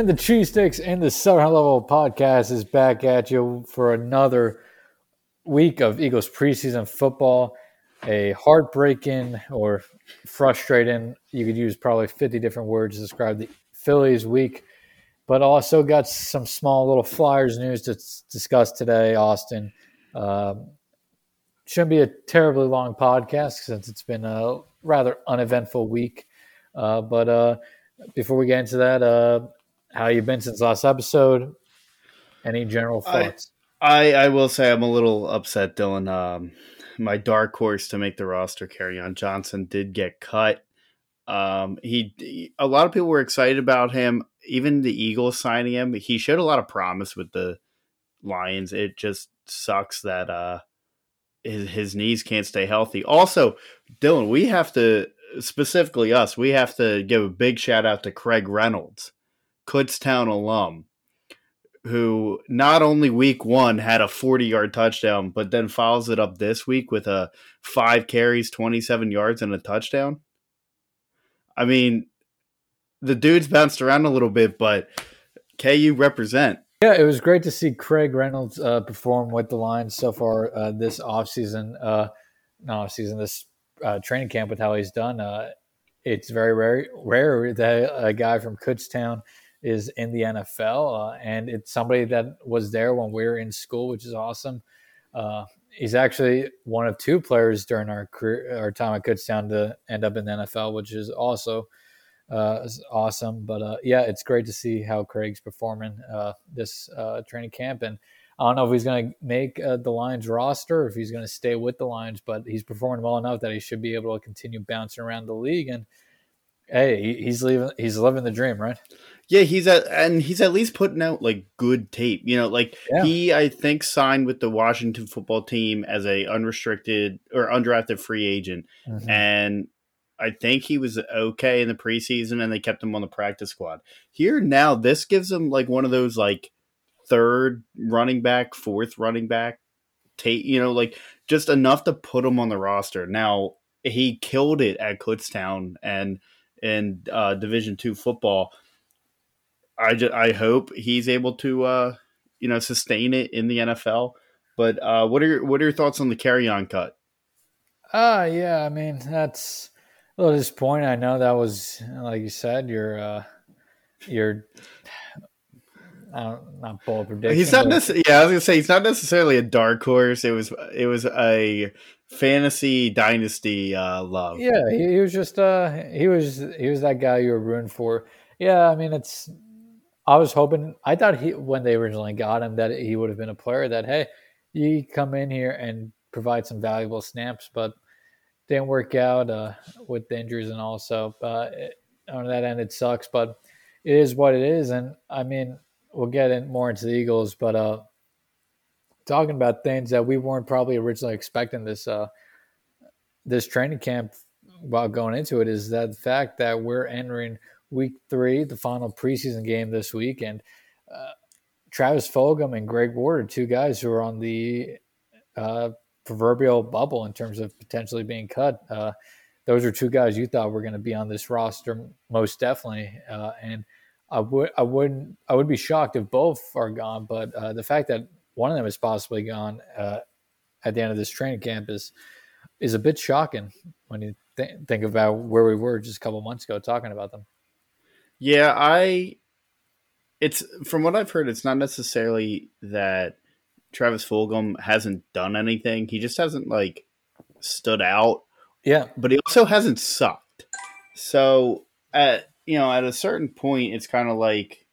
And the Cheesesteaks and the Southern Level podcast is back at you for another week of Eagles preseason football. A heartbreaking or frustrating, you could use probably 50 different words to describe the Phillies week, but also got some small little Flyers news to discuss today, Austin. Um, shouldn't be a terribly long podcast since it's been a rather uneventful week. Uh, but uh, before we get into that, uh, how you been since last episode? Any general thoughts? I, I, I will say I'm a little upset, Dylan. Um, my dark horse to make the roster, Kerryon Johnson, did get cut. Um, he, a lot of people were excited about him. Even the Eagles signing him, he showed a lot of promise with the Lions. It just sucks that uh, his his knees can't stay healthy. Also, Dylan, we have to specifically us, we have to give a big shout out to Craig Reynolds Kutztown alum who not only week one had a 40 yard touchdown, but then follows it up this week with a five carries, 27 yards, and a touchdown. I mean, the dude's bounced around a little bit, but KU represent. Yeah, it was great to see Craig Reynolds uh, perform with the Lions so far uh, this offseason. Uh, not offseason, this uh, training camp with how he's done. Uh, it's very rare, rare that a guy from Kutztown – is in the NFL, uh, and it's somebody that was there when we were in school, which is awesome. Uh, he's actually one of two players during our career, our time at Kutztown to end up in the NFL, which is also uh, awesome. But uh, yeah, it's great to see how Craig's performing uh, this uh, training camp, and I don't know if he's going to make the Lions roster, if he's going to stay with the Lions, but he's performing well enough that he should be able to continue bouncing around the league and hey, he's living he's living the dream, right? Yeah, he's at and he's at least putting out like good tape. You know, like yeah. he I think signed with the Washington football team as a unrestricted or undrafted free agent, mm-hmm. and I think he was okay in the preseason, and they kept him on the practice squad. Here now, this gives him like one of those like third running back, fourth running back tape. You know, like just enough to put him on the roster. Now he killed it at Kutztown and in uh, Division two football I just, I hope he's able to uh, you know sustain it in the NFL. But uh, what are your, what are your thoughts on the Kerryon cut? Uh yeah, I mean that's a little disappointing. I know that was like you said, your uh, your I don't, not bold prediction. He's not necessarily. Yeah, I was gonna say he's not necessarily a dark horse. It was it was a fantasy dynasty uh, love. Yeah, he, he was just uh he was he was that guy you were rooting for. Yeah, I mean it's I was hoping. I thought he when they originally got him that he would have been a player that hey, you come in here and provide some valuable snaps, but didn't work out uh, with the injuries and also uh, on that end it sucks, but it is what it is. And I mean, we'll get in more into the Eagles, but uh, talking about things that we weren't probably originally expecting this uh, this training camp while going into it is that the fact that we're entering week three, the final preseason game this week. And uh, Travis Fulgham and Greg Ward are two guys who are on the uh, proverbial bubble in terms of potentially being cut. Uh, those are two guys you thought were going to be on this roster, most definitely. Uh, and I would, I wouldn't, I would be shocked if both are gone. But uh, the fact that one of them is possibly gone uh, at the end of this training camp is is a bit shocking when you th- think about where we were just a couple months ago talking about them. Yeah, I. It's from what I've heard. It's not necessarily that Travis Fulgham hasn't done anything. He just hasn't like stood out. Yeah, but he also hasn't sucked. So at you know at a certain point, it's kind of like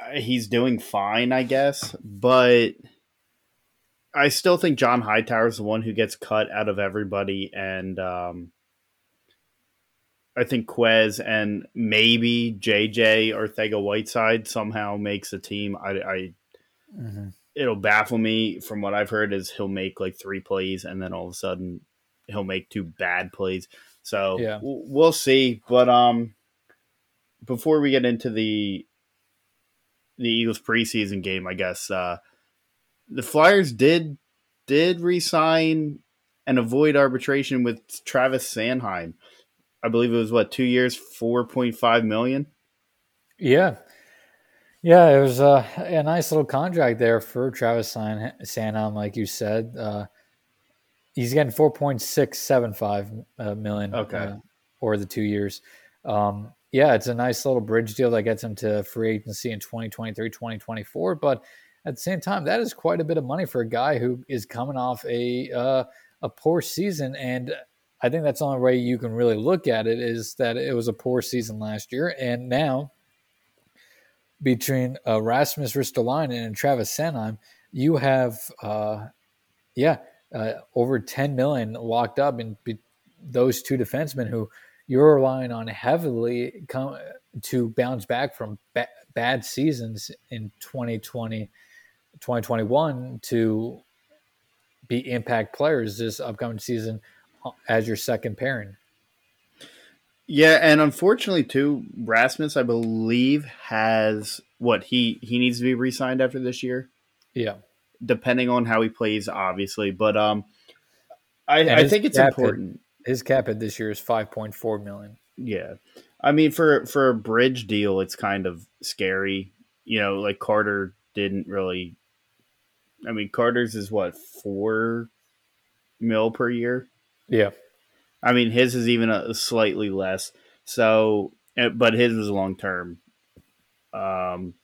uh, he's doing fine, I guess. But I still think John Hightower is the one who gets cut out of everybody, and um, I think Quez and maybe JJ Arcega Whiteside somehow makes a team. I, I mm-hmm. it'll baffle me from what I've heard is he'll make like three plays and then all of a sudden he'll make two bad plays. So yeah. we'll see. But um, before we get into the the Eagles preseason game, I guess uh, the Flyers did did resign and avoid arbitration with Travis Sanheim. I believe it was what two years, four point five million. Yeah. Yeah, it was uh, a nice little contract there for Travis Sanheim, like you said. Uh, he's getting four point six seven five uh, million. Okay. Uh, over the two years. Um, yeah, it's a nice little bridge deal that gets him to free agency in 2023, 2024. But at the same time, that is quite a bit of money for a guy who is coming off a uh, a poor season. And I think that's the only way you can really look at it is that it was a poor season last year, and now between uh, Rasmus Ristolainen and Travis Sanheim, you have, uh, yeah, uh, over 10 million locked up in be- those two defensemen who you're relying on heavily to bounce back from ba- bad seasons in 2020, 2021 to be impact players this upcoming season as your second pairing. Yeah, and unfortunately too, Rasmus, I believe, has what he he needs to be re-signed after this year. Yeah, depending on how he plays, obviously. But um, I, I think it's important. His cap hit this year is five point four million. Yeah, I mean for for a bridge deal, it's kind of scary. You know, like Carter didn't really. I mean, Carter's is what four mil per year. Yeah, I mean, his is even a slightly less. So, eh, but his was long term. Um,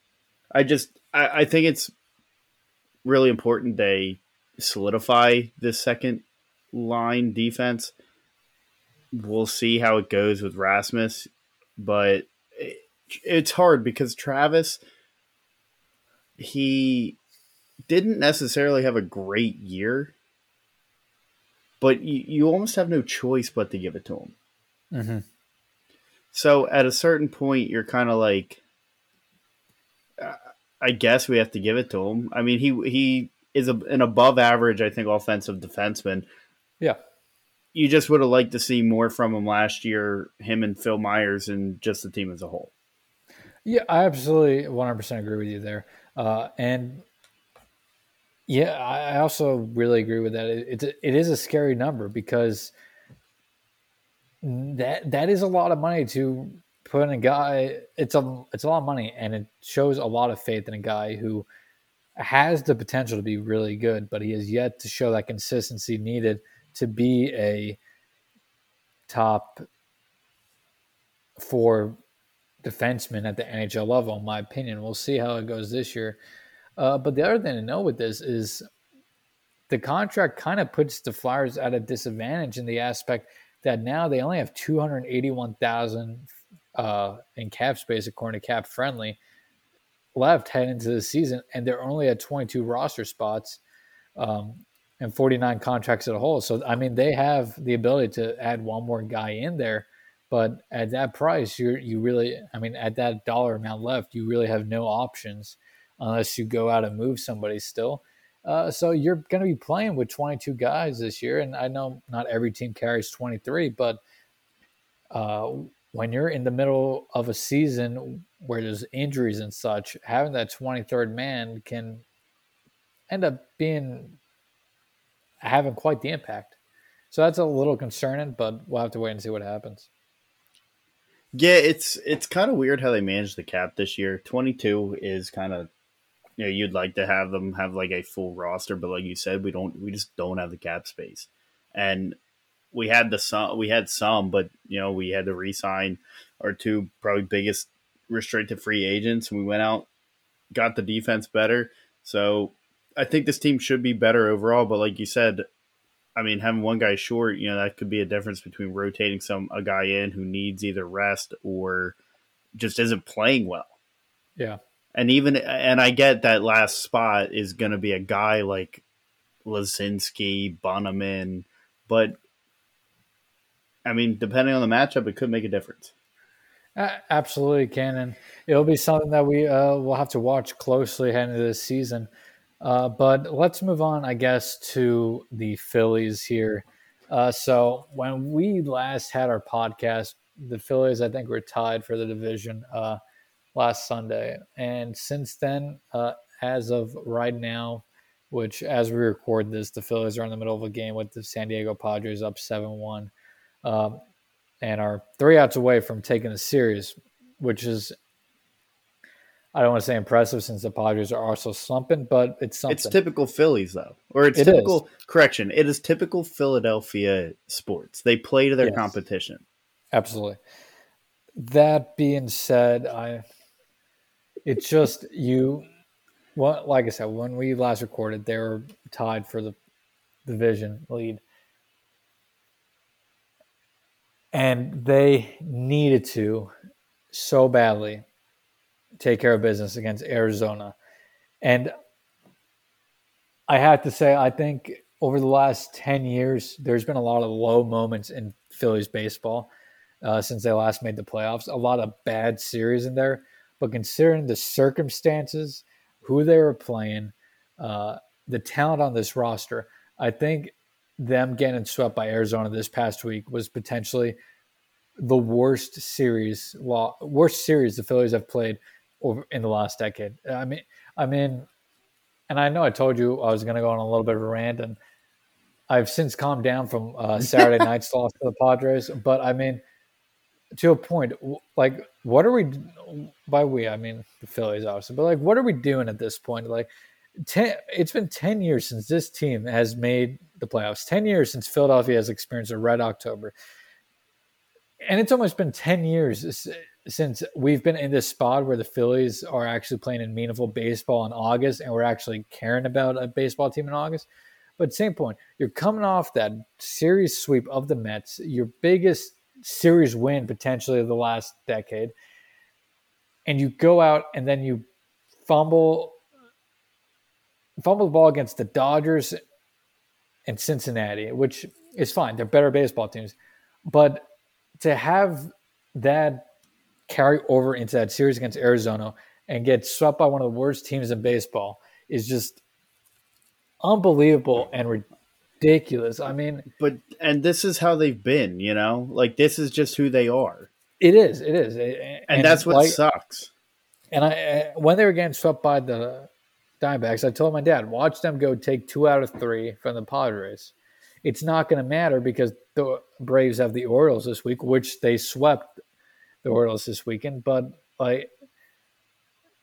I just I, I think it's really important they solidify this second line defense. We'll see how it goes with Rasmus, but it, it's hard because Travis he didn't necessarily have a great year but you, you almost have no choice but to give it to him. Mm-hmm. So at a certain point, you're kind of like, uh, I guess we have to give it to him. I mean, he he is a, an above average, I think, offensive defenseman. Yeah. You just would have liked to see more from him last year, him and Phil Myers, and just the team as a whole. Yeah, I absolutely 100% agree with you there. Uh, and yeah, I also really agree with that. It, it, it is a scary number because that that is a lot of money to put in a guy. It's a it's a lot of money, and it shows a lot of faith in a guy who has the potential to be really good, but he has yet to show that consistency needed to be a top four defenseman at the NHL level. In my opinion, we'll see how it goes this year. Uh, but the other thing to know with this is the contract kind of puts the Flyers at a disadvantage in the aspect that now they only have 281,000 uh, in cap space, according to Cap Friendly, left heading into the season, and they're only at 22 roster spots um, and 49 contracts at a whole. So, I mean, they have the ability to add one more guy in there. But at that price, you you really, I mean, at that dollar amount left, you really have no options unless you go out and move somebody still. Uh, so you're going to be playing with 22 guys this year, and I know not every team carries 23, but uh, when you're in the middle of a season where there's injuries and such, having that 23rd man can end up being having quite the impact. So that's a little concerning, but we'll have to wait and see what happens. Yeah, it's it's kind of weird how they manage the cap this year. 22 is kind of you know you'd like to have them have like a full roster, but like you said, we don't. We just don't have the cap space, and we had the some. We had some, but you know we had to re-sign our two probably biggest restricted free agents, and we went out, got the defense better. So I think this team should be better overall. But like you said, I mean, having one guy short, you know, that could be a difference between rotating some a guy in who needs either rest or just isn't playing well. Yeah and even and I get that last spot is going to be a guy like Laczynski, Bunnaman, but I mean, depending on the matchup, it could make a difference. Uh, absolutely can, and it'll be something that we uh, will have to watch closely heading into this season. Uh, but let's move on, I guess, to the Phillies here. Uh, so when we last had our podcast, the Phillies, I think, were tied for the division. Last Sunday. And since then, uh, as of right now, which as we record this, the Phillies are in the middle of a game with the San Diego Padres up 7 1 um, and are three outs away from taking the series, which is I don't want to say impressive since the Padres are also slumping, but it's something. It's typical Phillies though, or it's It typical. Correction, it is typical Philadelphia sports. They play to their Yes. competition. Absolutely. That being said, I it's just you well like I said, when we last recorded, they were tied for the division lead. And they needed to so badly take care of business against Arizona. And I have to say, I think over the last 10 years, there's been a lot of low moments in Phillies baseball uh, since they last made the playoffs. A lot of bad series in there. But considering the circumstances, who they were playing, uh, the talent on this roster, I think them getting swept by Arizona this past week was potentially the worst series, worst series the Phillies have played over in the last decade. I mean, I mean, and I know I told you I was going to go on a little bit of a rant, and I've since calmed down from uh, Saturday night's loss to the Padres. But I mean, to a point, like, what are we? By we, I mean the Phillies, obviously. But like, what are we doing at this point? Like, ten, it's been ten years since this team has made the playoffs. Ten years since Philadelphia has experienced a red October, and it's almost been ten years since we've been in this spot where the Phillies are actually playing in meaningful baseball in August, and we're actually caring about a baseball team in August. But same point, you're coming off that series sweep of the Mets, your biggest series win potentially of the last decade, and you go out and then you fumble fumble the ball against the Dodgers and Cincinnati, which is fine. They're better baseball teams. But to have that carry over into that series against Arizona and get swept by one of the worst teams in baseball is just unbelievable and ridiculous. I mean, But and this is how they've been. You know, like this is just who they are, it is, it is, and, and, that's what like, sucks. And I, uh, when they were getting swept by the Diamondbacks, I told my dad, watch them go take two out of three from the Padres. It's not going to matter because the Braves have the Orioles this week, which they swept the Orioles this weekend. But like,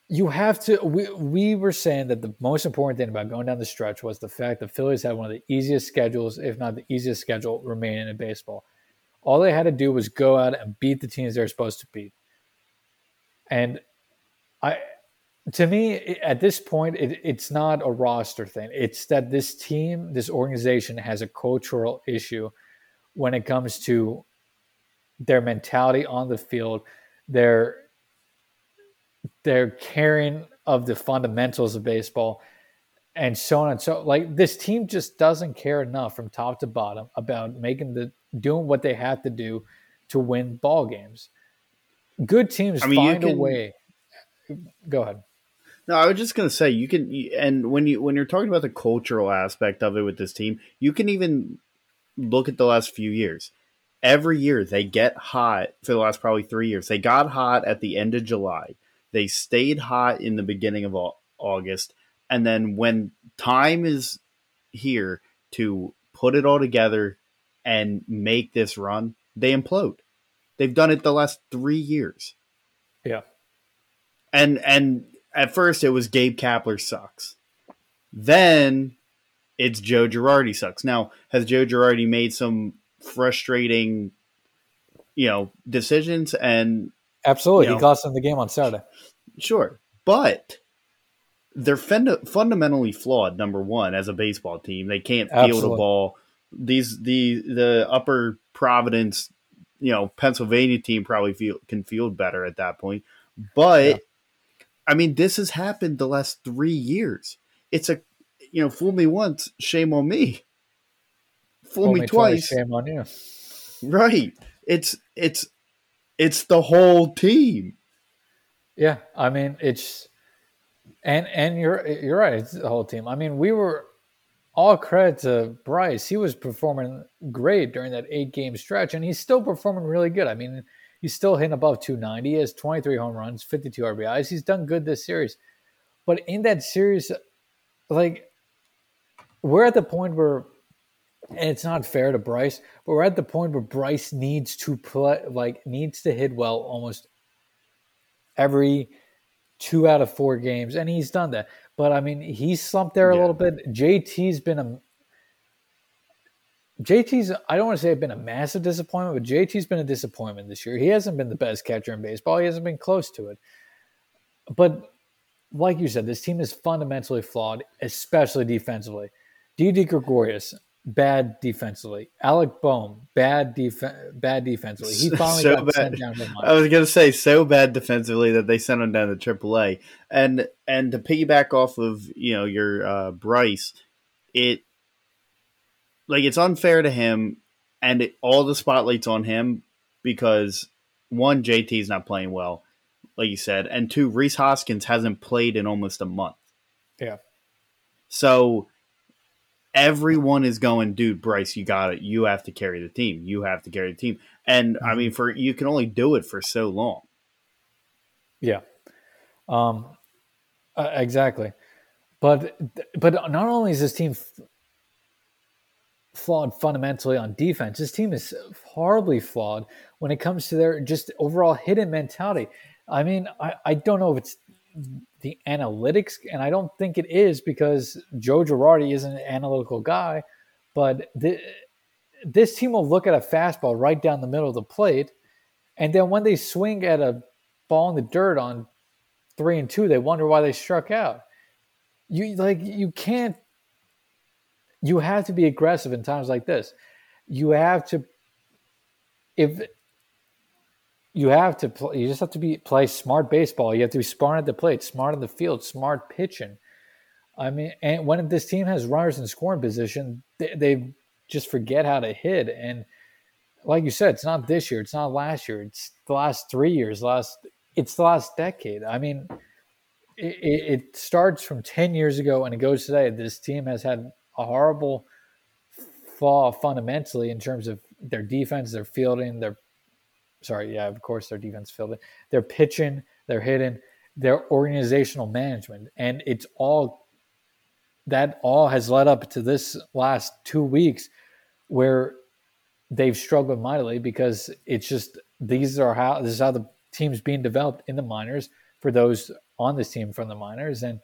you have to. We we were saying that the most important thing about going down the stretch was the fact that Phillies had one of the easiest schedules, if not the easiest schedule remaining in baseball. All they had to do was go out and beat the teams they're supposed to beat. And I, to me, at this point, it, it's not a roster thing. It's that this team, this organization, has a cultural issue when it comes to their mentality on the field, their their caring of the fundamentals of baseball, and so on and so. Like this team just doesn't care enough from top to bottom about making the doing what they have to do to win ball games. Good teams I mean, find a way. Go ahead. No, I was just gonna say you can, and when you when you're talking about the cultural aspect of it with this team, you can even look at the last few years. Every year they get hot for the last probably three years. They got hot at the end of July. They stayed hot in the beginning of August, and then when time is here to put it all together and make this run, they implode. They've done it the last three years Yeah. and and at first it was Gabe Kapler sucks. Then it's Joe Girardi sucks. Now, has Joe Girardi made some frustrating, you know, decisions? And Absolutely. You he know. cost them the game on Saturday. sure, but they're fund- fundamentally flawed. Number one, as a baseball team, they can't field Absolutely. a ball. These the the Upper Providence, you know, Pennsylvania team probably feel, can field better at that point. But Yeah. I mean, this has happened the last three years. It's a you know, fool me once, shame on me. Fool Only me twice, Shame on you. right? It's it's it's the whole team. Yeah, I mean it's and and you're you're right. It's the whole team. I mean, we were all credit to Bryce. He was performing great during that eight game stretch, and he's still performing really good. I mean, he's still hitting above 290. He has 23 home runs, 52 RBIs. He's done good this series, but in that series, like we're at the point where it's not fair to Bryce, but we're at the point where Bryce needs to play like needs to hit well almost every two out of four games, and he's done that. But I mean, he's slumped there a Yeah. little bit. JT's been a JT's. I don't want to say been a massive disappointment, but JT's been a disappointment this year. He hasn't been the best catcher in baseball. He hasn't been close to it. But like you said, this team is fundamentally flawed, especially defensively. Didi Gregorius, bad defensively. Alec Bohm, bad def- bad defensively. He finally So got bad. sent down to I was gonna say so bad defensively that they sent him down to AAA, and and to piggyback off of you know your uh, Bryce, it like it's unfair to him, and it, all the spotlight's on him because one JT's not playing well, like you said, and two Rhys Hoskins hasn't played in almost a month. Yeah. So everyone is going, dude, Bryce, you got it. You have to carry the team. You have to carry the team. And I mean, for you can only do it for so long. Yeah, um, uh, exactly. But but not only is this team flawed fundamentally on defense, this team is horribly flawed when it comes to their just overall hidden mentality. I mean, I, I don't know if it's the analytics, and I don't think it is because Joe Girardi isn't an analytical guy, but the, this team will look at a fastball right down the middle of the plate, and then when they swing at a ball in the dirt on three and two, they wonder why they struck out. You like you can't. You have to be aggressive in times like this. You have to. If you have to, play, you just have to be play smart baseball. You have to be smart at the plate, smart in the field, smart pitching. I mean, and when this team has runners in scoring position, they, they just forget how to hit. And like you said, it's not this year, it's not last year, it's the last three years, last it's the last decade. I mean, it, it starts from 10 years ago and it goes today. This team has had a horrible fall fundamentally in terms of their defense, their fielding, their sorry, yeah, of course their defense filled. They're pitching, they're hitting, their organizational management. And it's all that all has led up to this last two weeks where they've struggled mightily because it's just these are how this is how the team's being developed in the minors for those on this team from the minors and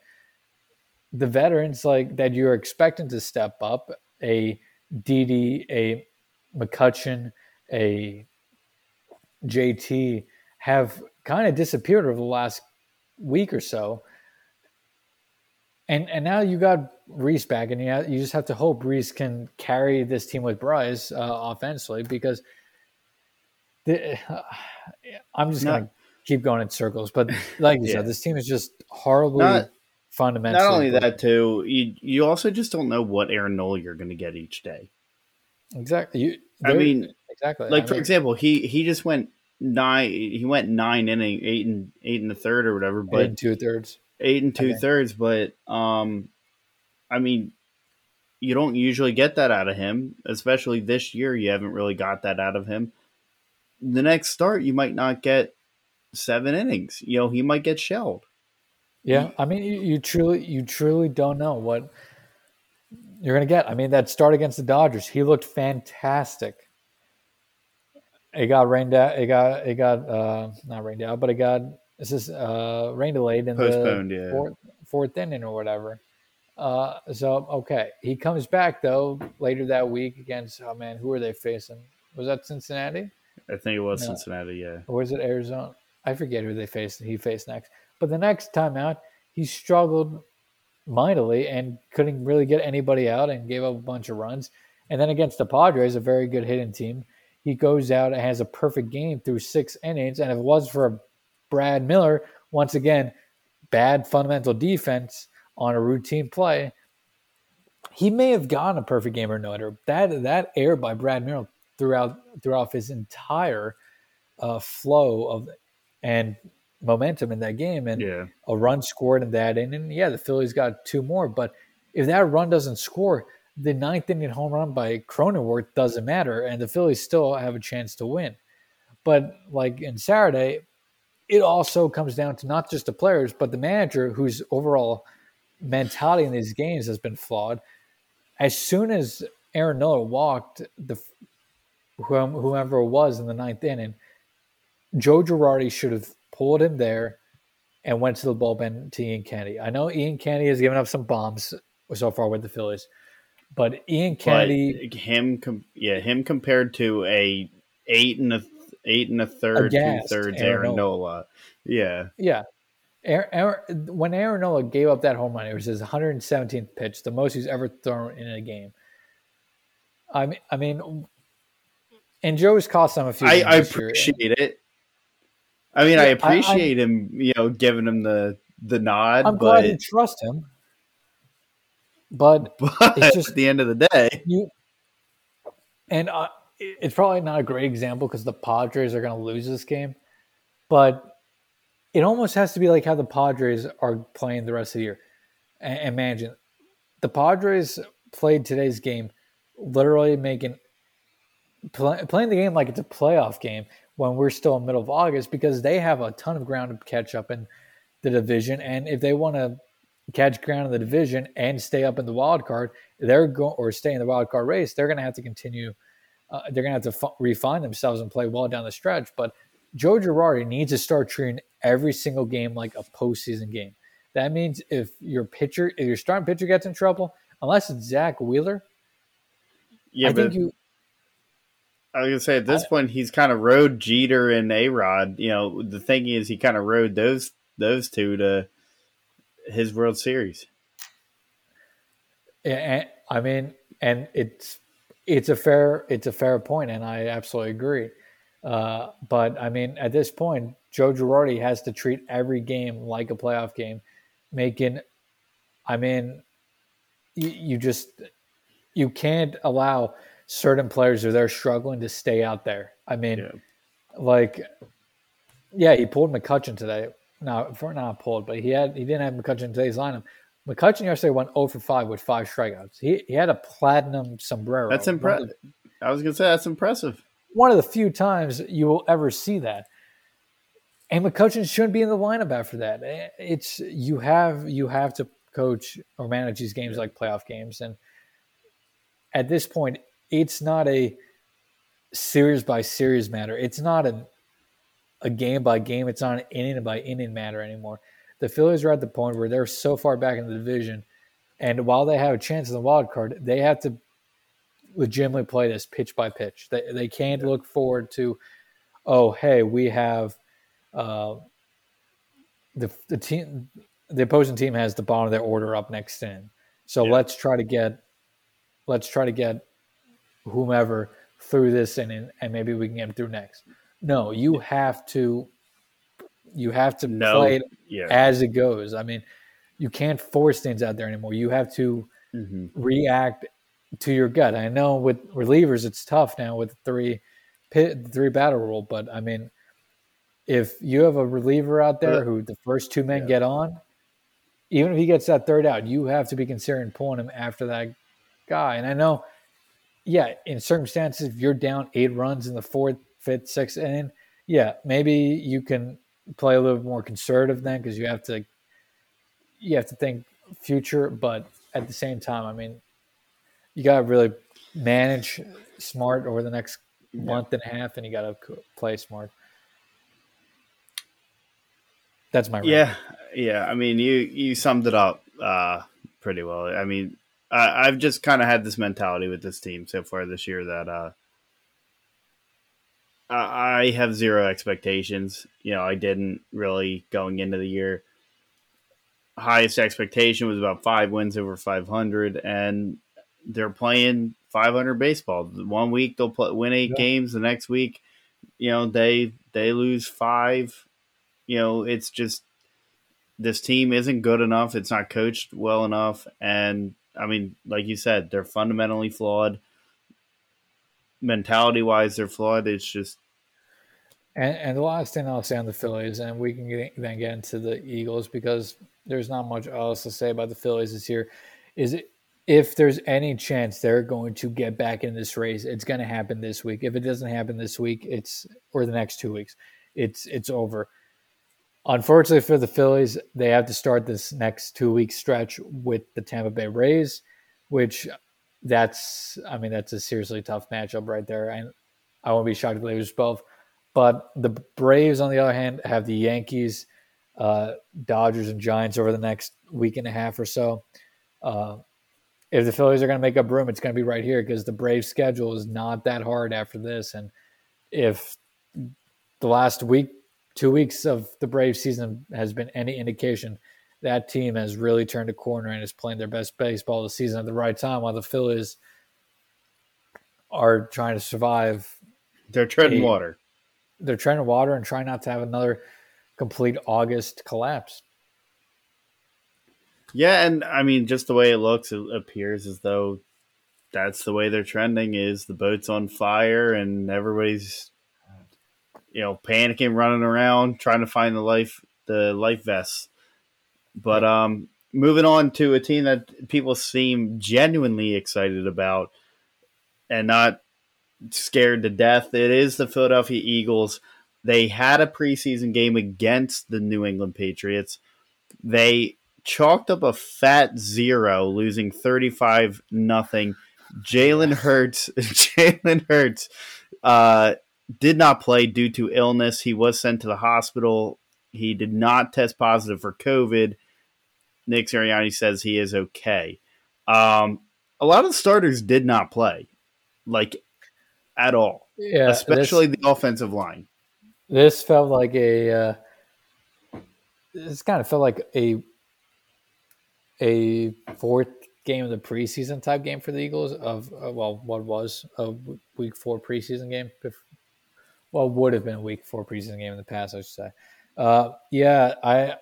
the veterans like that you're expecting to step up a Didi, a McCutchen, a JT have kind of disappeared over the last week or so. And and now you got Rhys back, and you have, you just have to hope Rhys can carry this team with Bryce uh, offensively because the, I'm just Not- gonna keep going in circles. But like you Yeah. said, this team is just horribly Not- fundamentally. Not only that, too, you you also just don't know what Aaron Nola you're going to get each day. exactly. You, I mean, exactly. like I for mean, example, he he just went nine. He went nine inning, eight and eight and the third or whatever, eight but and two thirds. eight and two Okay. thirds. But um, I mean, you don't usually get that out of him, especially this year. You haven't really got that out of him. The next start, you might not get seven innings. You know, he might get shelled. Yeah, I mean, you, you truly, you truly don't know what you're going to get. I mean, that start against the Dodgers, he looked fantastic. It got rained out. It got, it got, uh, not rained out, but it got this is uh, rain delayed in Postponed, the yeah. fourth, fourth inning or whatever. Uh, so okay, he comes back though later that week against. Oh man, who are they facing? Was that Cincinnati? I think it was No. Cincinnati. Yeah, or was it Arizona? I forget who they faced. He faced next, but the next time out, he struggled mightily and couldn't really get anybody out and gave up a bunch of runs. And then against the Padres, a very good hitting team, he goes out and has a perfect game through six innings. And if it was for Brad Miller, once again, bad fundamental defense on a routine play, he may have gotten a perfect game or no hitter. That that error by Brad Miller throughout throughout his entire uh, flow of and momentum in that game, and yeah. a run scored in that inning. Yeah, the Phillies got two more, but if that run doesn't score, the ninth inning home run by Cronenworth doesn't matter, and the Phillies still have a chance to win. But like in Saturday, it also comes down to not just the players, but the manager whose overall mentality in these games has been flawed. As soon as Aaron Nola walked, the whom- whoever it was in the ninth inning, Joe Girardi should have pulled him there and went to the bullpen to Ian Kennedy. I know Ian Kennedy has given up some bombs so far with the Phillies, but Ian Kennedy, but him, com- yeah, him compared to a eight and a eight and a third, two thirds Aaron, Aaron Nola. Nola. Yeah, yeah. Aaron, Aaron, when Aaron Nola gave up that home run, it was his 117th pitch, the most he's ever thrown in a game. I mean, I mean, and Joe's cost him a few. I, I appreciate year. it. I mean, yeah, I appreciate I, him, you know, giving him the the nod. I'm but, glad you trust him, but, but it's just at the end of the day, you and uh, it's probably not a great example because the Padres are going to lose this game, but it almost has to be like how the Padres are playing the rest of the year. And imagine the Padres played today's game, literally making play, playing the game like it's a playoff game when we're still in the middle of August because they have a ton of ground to catch up in the division. And if they want to catch ground in the division and stay up in the wild card, they're going or stay in the wild card race. They're going to have to continue. Uh, they're going to have to f- refine themselves and play well down the stretch. But Joe Girardi needs to start treating every single game like a postseason game. That means if your pitcher, if your starting pitcher gets in trouble, unless it's Zack Wheeler, yeah, I think you I was gonna say at this I, point he's kind of rode Jeter and A Rod. You know, the thing is he kind of rode those those two to his World Series. Yeah, I mean, and it's it's a fair it's a fair point, and I absolutely agree. Uh, but I mean, at this point, Joe Girardi has to treat every game like a playoff game, making. I mean, you, you just you can't allow certain players who they're struggling to stay out there. I mean, yeah. like, yeah, he pulled McCutchen today. No, for not pulled, but he had he didn't have McCutchen in today's lineup. McCutchen yesterday went 0 for 5 with five strikeouts. He, he had a platinum sombrero. That's impressive. I was gonna say that's impressive. One of the few times you will ever see that. And McCutchen shouldn't be in the lineup after that. Eh, it's you have you have to coach or manage these games like playoff games, and at this point, it's not a series by series matter. It's not a a game by game. It's not an inning by inning matter anymore. The Phillies are at the point where they're so far back in the division, and while they have a chance in the wild card, they have to legitimately play this pitch by pitch. They they can't look forward to, oh hey, we have, uh, the the team, the opposing team has the bottom of their order up next in, so yeah. let's try to get, let's try to get whomever through this and and maybe we can get them through next. No, you have to you have to no, play it yeah. as it goes. I mean, you can't force things out there anymore. You have to mm-hmm. react to your gut. I know with relievers it's tough now with three pit three batter rule, but I mean, if you have a reliever out there who the first two men yeah. get on, even if he gets that third out, you have to be considering pulling him after that guy. And I know yeah, in circumstances, if you're down eight runs in the fourth, fifth, sixth inning, yeah, maybe you can play a little more conservative then because you have to you have to think future, but at the same time, I mean, you got to really manage smart over the next yeah. month and a half, and you got to play smart. That's my yeah, yeah. I mean, you you summed it up uh, pretty well. I mean, I, I've just kind of had this mentality with this team so far this year that uh, I have zero expectations. You know, I didn't really going into the year. Highest expectation was about five wins over 500, and they're playing 500 baseball. One week they'll play, win eight yeah. games. The next week, you know, they they lose five. You know, it's just this team isn't good enough. It's not coached well enough, and I mean, like you said, they're fundamentally flawed. Mentality wise, they're flawed. It's just. And, and the last thing I'll say on the Phillies, and we can get, then get into the Eagles because there's not much else to say about the Phillies this year, is if there's any chance they're going to get back in this race, it's going to happen this week. If it doesn't happen this week, it's or the next two weeks, it's it's over. Unfortunately for the Phillies, they have to start this next two week stretch with the Tampa Bay Rays, which that's I mean that's a seriously tough matchup right there, and I won't be shocked if they lose both. But the Braves, on the other hand, have the Yankees, uh, Dodgers and Giants over the next week and a half or so. Uh, if the Phillies are going to make up room, it's going to be right here because the Braves' schedule is not that hard after this. And if the last week, two weeks of the Braves season has been any indication, that team has really turned a corner and is playing their best baseball this season at the right time, while the Phillies are trying to survive. They're treading a, water. They're treading water and trying not to have another complete August collapse. Yeah, and I mean, just the way it looks, it appears as though that's the way they're trending. Is the boat's on fire and everybody's, you know, panicking, running around, trying to find the life the life vests. But um, moving on to a team that people seem genuinely excited about and not scared to death. It is the Philadelphia Eagles. They had a preseason game against the New England Patriots. They chalked up a fat zero, losing 35 nothing. Jalen Hurts, Jalen Hurts uh, did not play due to illness. He was sent to the hospital. He did not test positive for COVID. Nick Sirianni says he is okay. Um, a lot of the starters did not play, like at all. Yeah, especially this, the offensive line. This felt like a. Uh, this kind of felt like a a fourth game of the preseason type game for the Eagles of uh, well, what was a week four preseason game? Well, would have been a week four preseason game in the past, I should say. Uh, yeah, I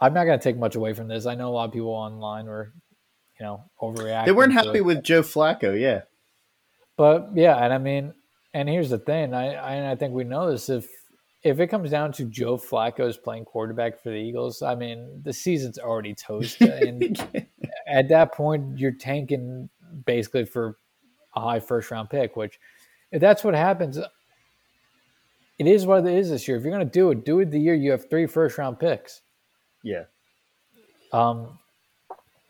I'm not going to take much away from this. I know a lot of people online were, you know, overreacting. They weren't happy with Joe Flacco, yeah. But yeah, and I mean, and here's the thing. I I, I think we know this. If if it comes down to Joe Flacco's playing quarterback for the Eagles, I mean, the season's already toast. and at that point, you're tanking basically for a high first round pick, which if that's what happens, it is what it is this year. If you're going to do it, do it the year you have three first round picks. Yeah. Um,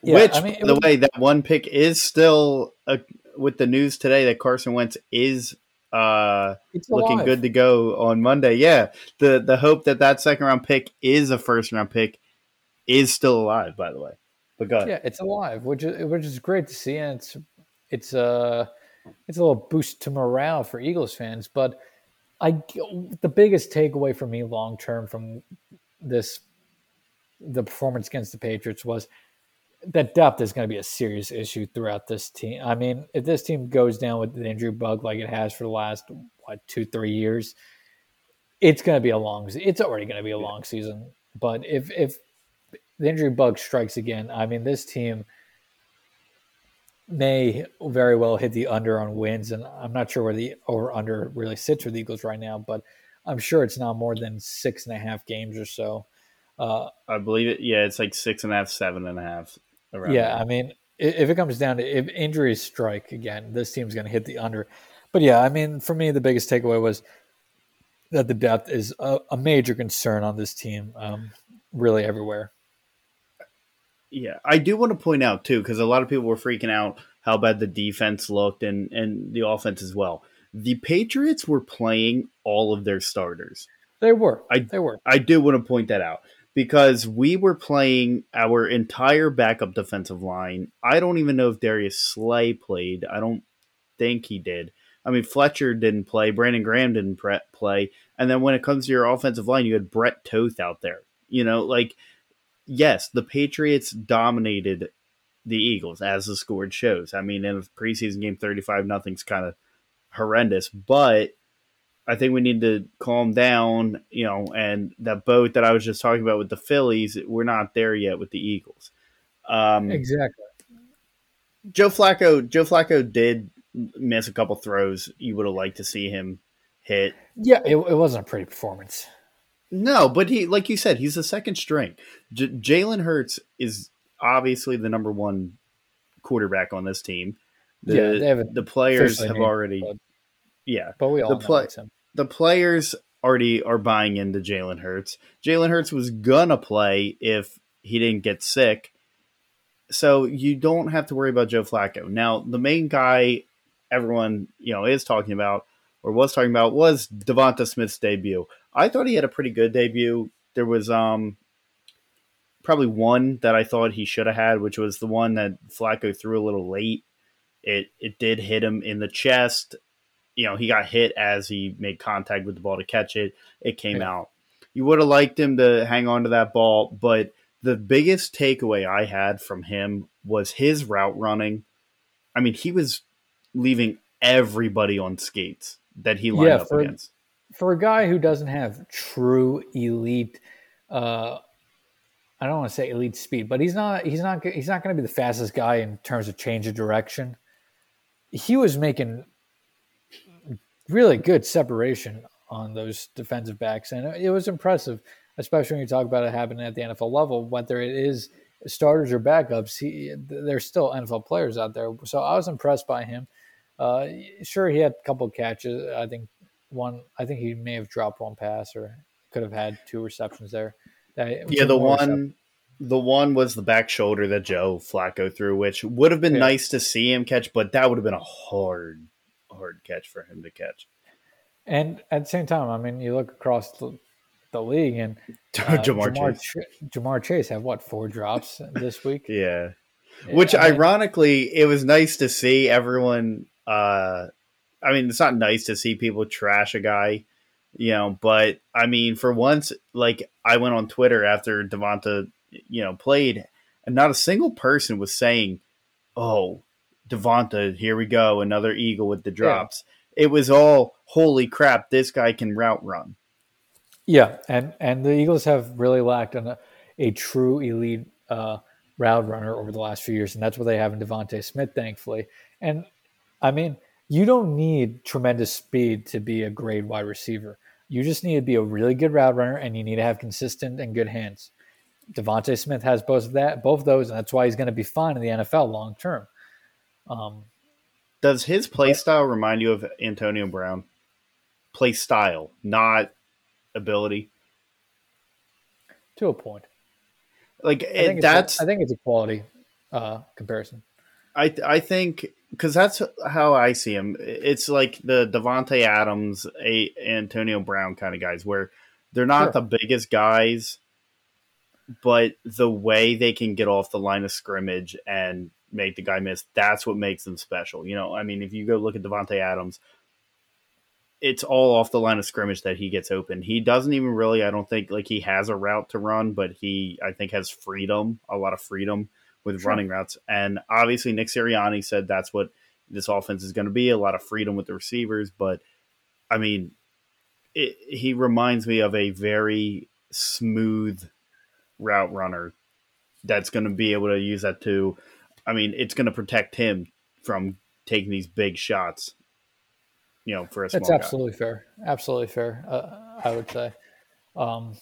yeah, Which, I mean, by the was, way, that one pick is still a, with the news today that Carson Wentz is uh, looking good to go on Monday. Yeah, the the hope that that second round pick is a first round pick is still alive. By the way, but go ahead. Yeah, it's alive, which is which is great to see, and it's it's a uh, it's a little boost to morale for Eagles fans. But I the biggest takeaway for me long term from this the performance against the Patriots was that depth is going to be a serious issue throughout this team. I mean, if this team goes down with the injury bug like it has for the last what two three years, it's going to be a long. It's already going to be a long season. But if if the injury bug strikes again, I mean, this team may very well hit the under on wins, and I'm not sure where the over under really sits for the Eagles right now, but I'm sure it's not more than six and a half games or so. Uh, I believe it. Yeah, it's like six and a half, seven and a half Around yeah, there. I mean, if it comes down to if injuries strike again, this team's going to hit the under. But yeah, I mean, for me, the biggest takeaway was that the depth is a, a major concern on this team, um, really everywhere. Yeah, I do want to point out too, because a lot of people were freaking out how bad the defense looked and and the offense as well. The Patriots were playing all of their starters. They were. I, they were. I do want to point that out because we were playing our entire backup defensive line. I don't even know if Darius Slay played. I don't think he did. I mean, Fletcher didn't play. Brandon Graham didn't pre- play. And then when it comes to your offensive line, you had Brett Toth out there. You know, like, yes, the Patriots dominated the Eagles, as the score shows. I mean, in a preseason game, 35 nothing's kind of horrendous, but I think we need to calm down, you know, and that boat that I was just talking about with the Phillies, we're not there yet with the Eagles. Um, exactly. Joe Flacco, Joe Flacco did miss a couple throws you would have liked to see him hit. Yeah, it, it wasn't a pretty performance. No, but he, like you said, he's the second string. J- Jalen Hurts is obviously the number one quarterback on this team. The, yeah, the players have already. Yeah, but we all the know him. The players already are buying into Jalen Hurts. Jalen Hurts was gonna play if he didn't get sick, so you don't have to worry about Joe Flacco. Now, the main guy everyone you know is talking about or was talking about was Devonta Smith's debut. I thought he had a pretty good debut. There was um probably one that I thought he should have had, which was the one that Flacco threw a little late. It it did hit him in the chest. You know, he got hit as he made contact with the ball to catch it. It came yeah. out. You would have liked him to hang on to that ball, but the biggest takeaway I had from him was his route running. I mean, he was leaving everybody on skates that he lined yeah, up for, against. For a guy who doesn't have true elite uh, I don't want to say elite speed, but he's not he's not he's not going to be the fastest guy in terms of change of direction. He was making really good separation on those defensive backs, and it was impressive, especially when you talk about it happening at the NFL level. Whether it is starters or backups, he, there's still NFL players out there. So I was impressed by him. Uh, sure, he had a couple catches. I think one. I think he may have dropped one pass or could have had two receptions there yeah, the one, the one was the back shoulder that Joe Flacco threw, which would have been yeah. nice to see him catch, but that would have been a hard, hard catch for him to catch. And at the same time, I mean, you look across the, the league, and uh, Ja'Marr, Ja'Marr, Chase. Ja'Marr Chase have what four drops this week? yeah. yeah. Which, I mean, ironically, it was nice to see everyone. Uh, I mean, it's not nice to see people trash a guy you know, but I mean, for once, like I went on Twitter after Devonta, you know, played, and not a single person was saying, "Oh, Devonta, here we go, another eagle with the drops." Yeah. It was all, "Holy crap, this guy can route run." Yeah, and and the Eagles have really lacked a, a true elite uh, route runner over the last few years, and that's what they have in Devonta Smith, thankfully. And I mean, you don't need tremendous speed to be a great wide receiver. You just need to be a really good route runner, and you need to have consistent and good hands. Devonta Smith has both of that, both of those, and that's why he's going to be fine in the NFL long term. Um, Does his play style remind you of Antonio Brown? Play style, not ability. To a point. Like I it, that's. A, I think it's a quality uh, comparison. I I think because that's how I see him. It's like the Davante Adams, a Antonio Brown kind of guys, where they're not sure. the biggest guys, but the way they can get off the line of scrimmage and make the guy miss, that's what makes them special. You know, I mean, if you go look at Davante Adams, it's all off the line of scrimmage that he gets open. He doesn't even really, I don't think, like he has a route to run, but he, I think, has freedom, a lot of freedom with sure. running routes. And obviously, Nick Sirianni said that's what this offense is going to be a lot of freedom with the receivers. But I mean, it, he reminds me of a very smooth route runner that's going to be able to use that to. I mean, it's going to protect him from taking these big shots. You know, for a small. That's absolutely guy. fair. Absolutely fair. Uh, I would say. Um,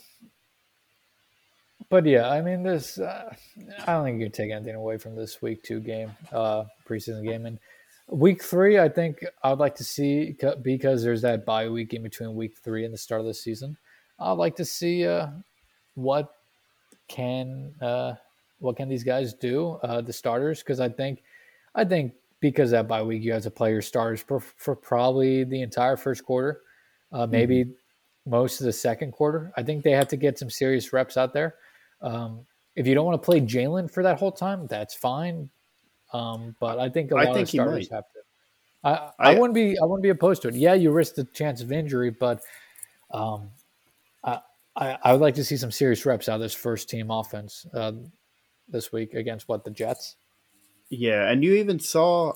but yeah, I mean, this uh, I don't think you can take anything away from this week two game, uh, preseason game, and week three. I think I'd like to see because there's that bye week in between week three and the start of the season. I'd like to see uh, what can uh, what can these guys do, uh, the starters, because I think I think because that bye week you have to play your starters for, for probably the entire first quarter, uh, maybe mm-hmm. most of the second quarter. I think they have to get some serious reps out there. Um, if you don't want to play Jalen for that whole time, that's fine. Um, but I think a lot of starters have to. I, I, I, wouldn't be I wouldn't be opposed to it. Yeah, you risk the chance of injury, but um, I, I, I would like to see some serious reps out of this first team offense uh, this week against what the Jets. Yeah, and you even saw.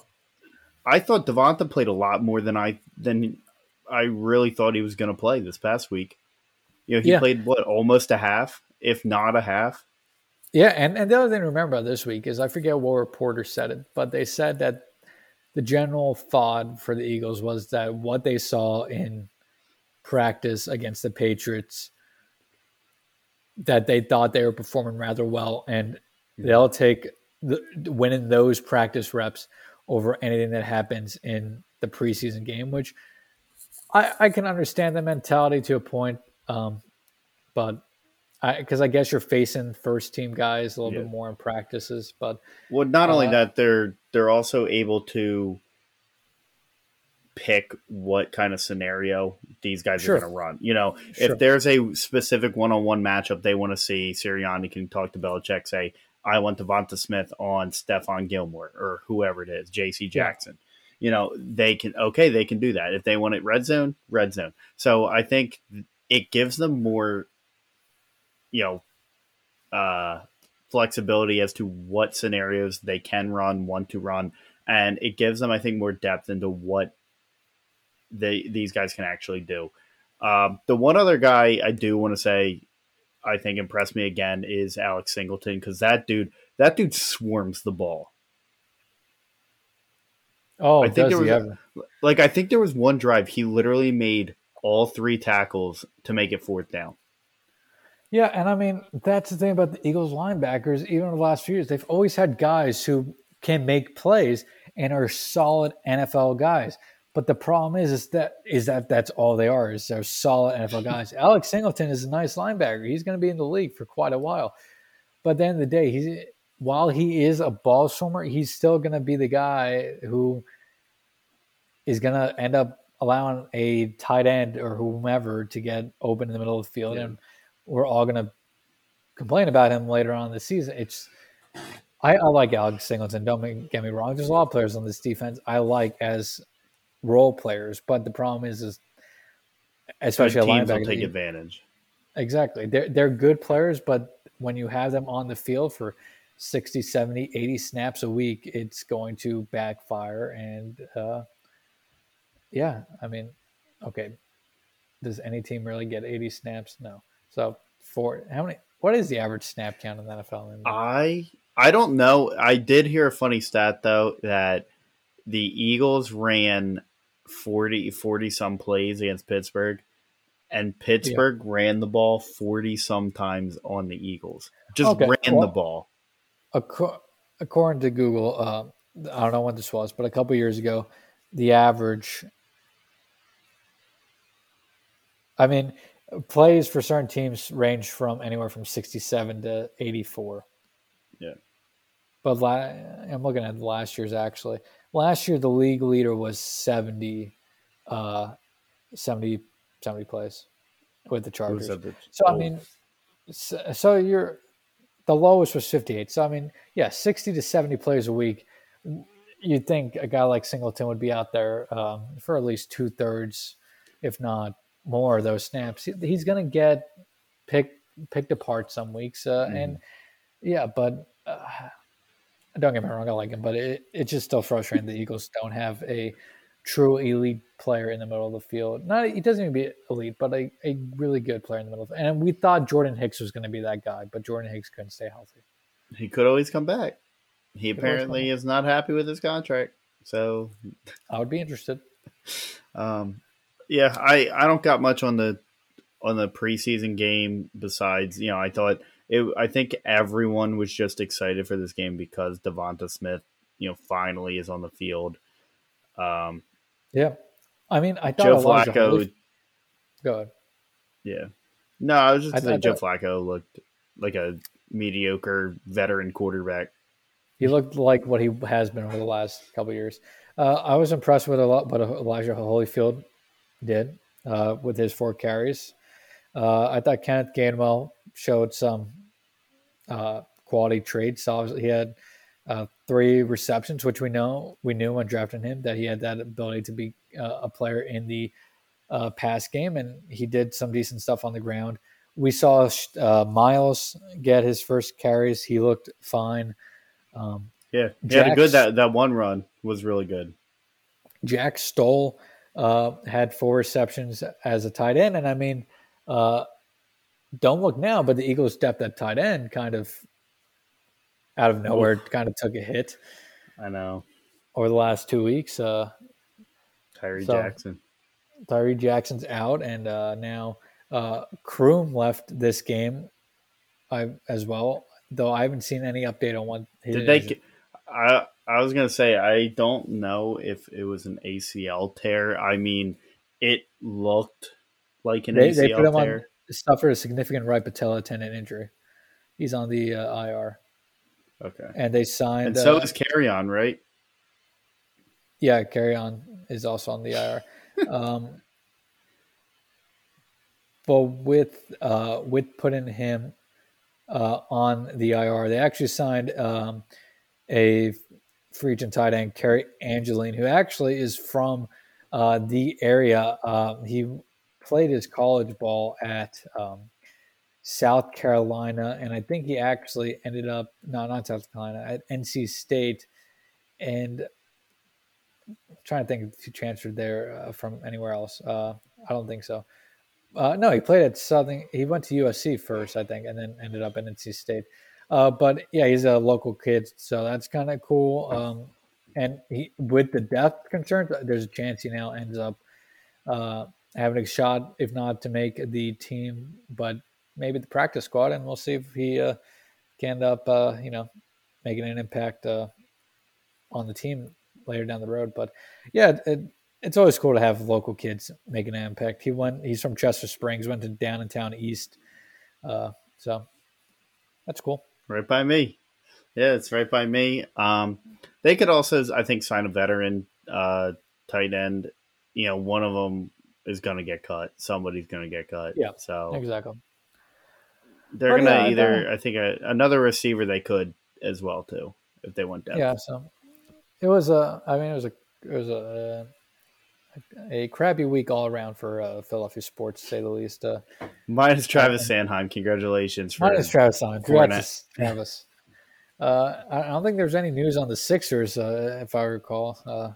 I thought Devonta played a lot more than I than I really thought he was going to play this past week. You know, he yeah. played what almost a half, if not a half. Yeah, and, and the other thing to remember about this week is I forget what reporter said it, but they said that the general thought for the Eagles was that what they saw in practice against the Patriots, that they thought they were performing rather well, and they'll take the, winning those practice reps over anything that happens in the preseason game, which I, I can understand the mentality to a point, um, but because I, I, guess you're facing first team guys a little yeah. bit more in practices. But well, not uh, only that, they're they're also able to pick what kind of scenario these guys Sure. are going to run. You know, Sure. if there's a specific one-on-one matchup they want to see, Sirianni can talk to Belichick, say, "I want Devonta Smith on Stephon Gilmore or whoever it is, J.C. Jackson." You know, they can okay, they can do that if they want it red zone, red zone. So I think it gives them more, you know, uh, flexibility as to what scenarios they can run, want to run, and it gives them, I think, more depth into what they these guys can actually do. Um, the one other guy I do want to say, I think impressed me again is Alex Singleton because that dude, that dude swarms the ball. Oh, I think there was? Like I think there was one drive he literally made all three tackles to make it fourth down. Yeah, and I mean that's the thing about the Eagles linebackers. Even in the last few years, they've always had guys who can make plays and are solid NFL guys. But the problem is, is that is that that's all they are is they're solid NFL guys. Alex Singleton is a nice linebacker. He's going to be in the league for quite a while. But at the end of the day, he's while he is a ball swimmer, he's still going to be the guy who is going to end up allowing a tight end or whomever to get open in the middle of the field, Yeah. and we're all going to complain about him later on in the season. It's I, I like Alex Singleton. Don't get me wrong. There's a lot of players on this defense I like as role players, but the problem is, is especially a teams will take advantage. Exactly. They're they're good players, but when you have them on the field for 60, 70, 80 snaps a week, it's going to backfire. And uh, yeah, I mean, okay. Does any team really get 80 snaps? No. So for how many what is the average snap count in the NFL? I I don't know. I did hear a funny stat though that the Eagles ran 40 40 some plays against Pittsburgh and Pittsburgh ran the ball 40 sometimes on the Eagles. Just Okay, ran well- the ball. According to Google, uh, I don't know when this was, but a couple years ago, the average. I mean, plays for certain teams range from anywhere from 67 to 84. Yeah. But la- I'm looking at last year's actually. Last year, the league leader was 70, uh, 70, 70 plays with the Chargers. that? So I mean, so, so you're the lowest was 58. So I mean, yeah, 60 to 70 plays a week. You'd think a guy like Singleton would be out there um, for at least two thirds, if not more, of those snaps. He's going to get picked picked apart some weeks, uh, and yeah, but uh, don't get me wrong, I like him, but it, it's just still frustrating the Eagles don't have a true elite player in the middle of the field. Not he doesn't even be elite, but a, a really good player in the middle. Of, and we thought Jordan Hicks was going to be that guy, but Jordan Hicks couldn't stay healthy. he could always come back. He Could apparently is not happy with his contract. So I would be interested. Um, yeah, I, I don't got much on the on the preseason game besides you know I thought it. I think everyone was just excited for this game because Devonta Smith, you know, finally is on the field. Um, Yeah, I mean, I thought Joe Elijah Flacco, Holyfield- Go ahead. yeah. No, I was just I- saying I Joe thought- Flacco looked like a mediocre veteran quarterback. He looked like what he has been over the last couple of years. Uh, I was impressed with a lot what Elijah Holyfield did uh, with his four carries. Uh, I thought Kenneth Gainwell showed some uh, quality traits. So he had uh, three receptions, which we know we knew when drafting him that he had that ability to be uh, a player in the uh, pass game, and he did some decent stuff on the ground. We saw uh, Miles get his first carries. He looked fine. Um, Yeah, he had a good that that one run was really good. Jack Stoll uh, had four receptions as a tight end, and I mean, uh, don't look now, but the Eagles' depth at tight end kind of out of nowhere kind of took a hit I know over the last two weeks. Uh, Tyree So- Jackson. Tyree Jackson's out, and uh, now uh, Croom left this game I, as well. Though I haven't seen any update on what he Did they? I I was gonna say I don't know if it was an ACL tear. I mean, it looked like an They, they put ACL him on suffered a significant right patella tendon injury. He's on the uh, IR, Okay, and they signed. and so uh, is Kerryon, right? Yeah, Kerryon is also on the IR. um, but with uh, with putting him uh, on the IR, they actually signed um, a free agent tight end, Cary Angeline, who actually is from uh, the area. Uh, he played his college ball at um, South Carolina, and I think he actually ended up no, not South Carolina at NC State, and I'm trying to think if he transferred there uh, from anywhere else. Uh, I don't think so. Uh, no, he played at Southern. He went to USC first, I think, and then ended up at NC State. Uh, but yeah, he's a local kid, so that's kind of cool. Um, and he, with the depth concerns, there's a chance he now ends up uh, having a shot, if not to make the team, but maybe the practice squad, and we'll see if he uh, can end up, uh, you know, making an impact uh, on the team later down the road. But yeah, it, it's always cool to have local kids making an impact. He went, he's from Chester Springs, went to Downingtown East, uh, so that's cool. Right by me. Yeah, it's right by me. Um, they could also, I think, sign a veteran uh, tight end. You know, one of them is going to get cut. Somebody's going to get cut. Yeah, so exactly. They're going to yeah, either, I think, a, another receiver they could as well too if they want depth. Yeah. So it was a. I mean, it was a. It was a. A crappy week all around for uh, Philadelphia sports, to say the least. Uh, minus Travis uh, Sanheim, congratulations! For minus Travis Sanheim, congrats, Travis. Uh, I don't think there's any news on the Sixers, uh, if I recall. Uh,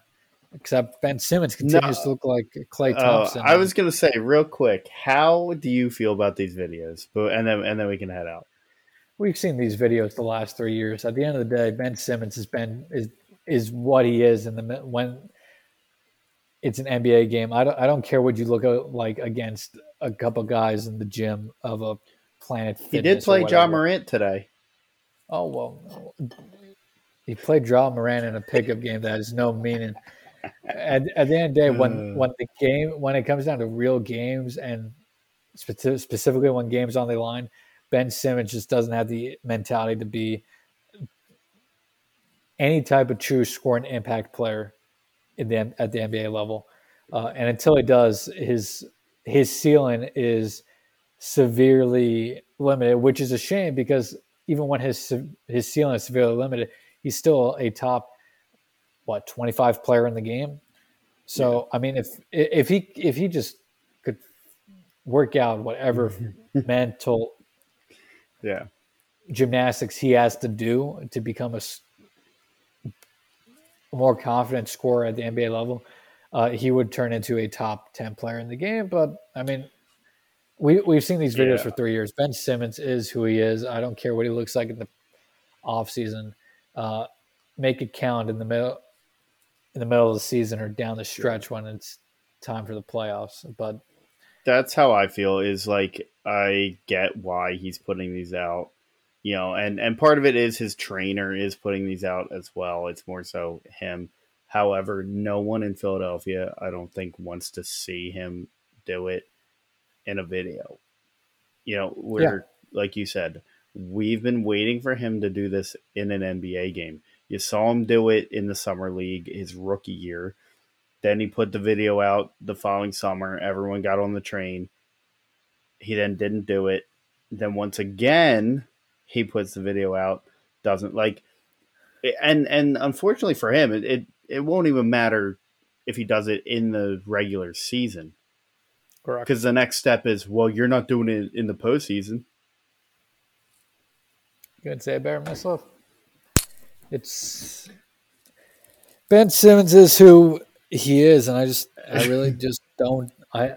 except Ben Simmons continues no. to look like Klay oh, Thompson. I was going to say real quick, how do you feel about these videos? But and then and then we can head out. We've seen these videos the last three years. At the end of the day, Ben Simmons has been is is what he is in the when it's an NBA game. I don't I don't care what you look at, like against a couple guys in the gym of a Planet. He did play Ja Morant today. Oh well, he played Ja Morant in a pickup game that has no meaning at, at the end of the day, when uh. when the game when it comes down to real games and spe- specifically when games on the line, Ben Simmons just doesn't have the mentality to be any type of true scoring impact player in the at the NBA level. Uh, and until he does, his his ceiling is severely limited, which is a shame because even when his his ceiling is severely limited, he's still a top what 25 player in the game. So yeah. I mean, if if he if he just could work out whatever mental yeah gymnastics he has to do to become a, more confident scorer at the NBA level, uh, he would turn into a top 10 player in the game. But I mean, we, we've seen these videos yeah. for three years. Ben Simmons is who he is. I don't care what he looks like in the offseason. Uh, make it count in the middle in the middle of the season or down the stretch when it's time for the playoffs. But that's how I feel is like I get why he's putting these out. You know, and and part of it is his trainer is putting these out as well. It's more so him. However, no one in Philadelphia, I don't think, wants to see him do it in a video. You know, we're yeah. like you said, we've been waiting for him to do this in an NBA game. You saw him do it in the summer league his rookie year. Then he put the video out the following summer. Everyone got on the train. He then didn't do it. Then once again, he puts the video out. Doesn't like, and and unfortunately for him, it it, it won't even matter if he does it in the regular season. Correct. Because the next step is, well, you're not doing it in the postseason. Good say bear myself it's Ben Simmons is who he is, and I just I really just don't I.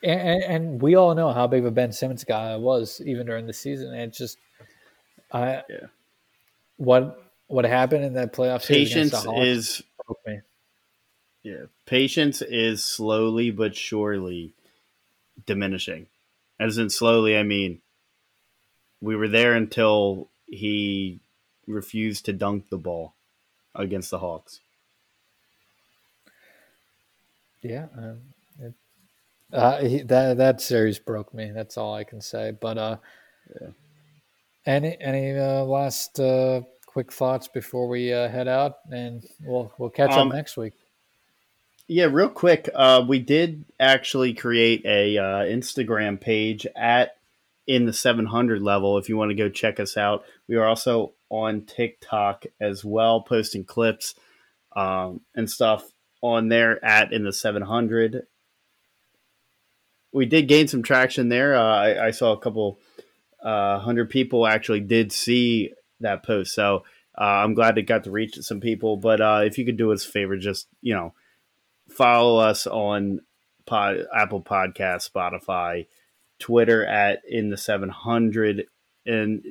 And, and, we all know how big of a Ben Simmons guy I was even during the season. And it's just, I yeah. What what happened in that playoff Patience is yeah. Patience is slowly but surely diminishing. As in slowly, I mean we were there until he refused to dunk the ball against the Hawks. Yeah, um, it, uh, he, that that series broke me. That's all I can say. But uh, yeah. any any uh, last uh, quick thoughts before we uh, head out, and we'll we'll catch Um, up next week. Yeah, real quick, uh, we did actually create a uh, Instagram page at in the 700 level. If you want to go check us out, we are also on TikTok as well, posting clips um, and stuff on there at in the 700. We did gain some traction there. Uh, I, I saw a couple uh, hundred people actually did see that post, so uh, I'm glad it got to reach some people. But uh, if you could do us a favor, just you know follow us on pod, Apple Podcast, Spotify, Twitter at in the 700 and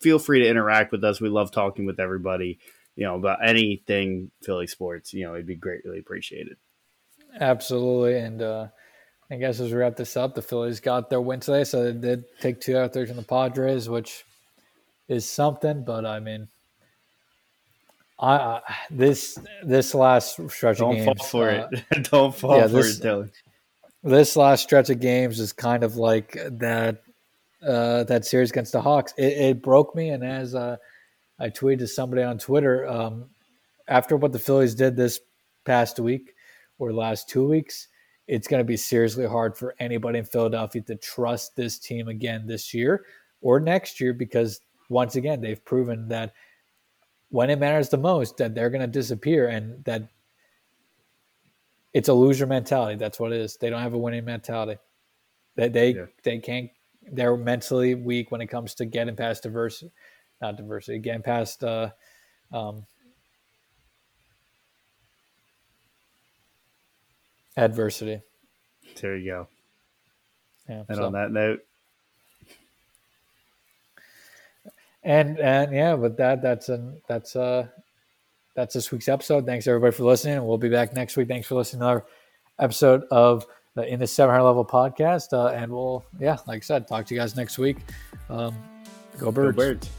feel free to interact with us. We love talking with everybody, you know, about anything Philly sports, you know, it'd be greatly appreciated. Absolutely, and uh, I guess as we wrap this up, the Phillies got their win today, so they did take two out of three from the Padres, which is something. But I mean, I, I this this last stretch Don't of fall for uh, it. Don't fall yeah, for this- it, Dylan. this last stretch of games is kind of like that uh, that series against the Hawks. It, it broke me, and as uh, I tweeted to somebody on Twitter, um, after what the Phillies did this past week or last two weeks, it's going to be seriously hard for anybody in Philadelphia to trust this team again this year or next year because once again they've proven that when it matters the most that they're going to disappear and that it's a loser mentality. That's what it is. They don't have a winning mentality. They they, Yeah. they can't. They're mentally weak when it comes to getting past diversity, not diversity, getting past uh, um, adversity. There you go. Yeah, And so- on that note, And and yeah, with that, that's an that's uh that's this week's episode. Thanks everybody for listening, and we'll be back next week. Thanks for listening to our episode of the In the Seven Hundred Level podcast. Uh, and we'll yeah, like I said, talk to you guys next week. Um, go go birds. birds.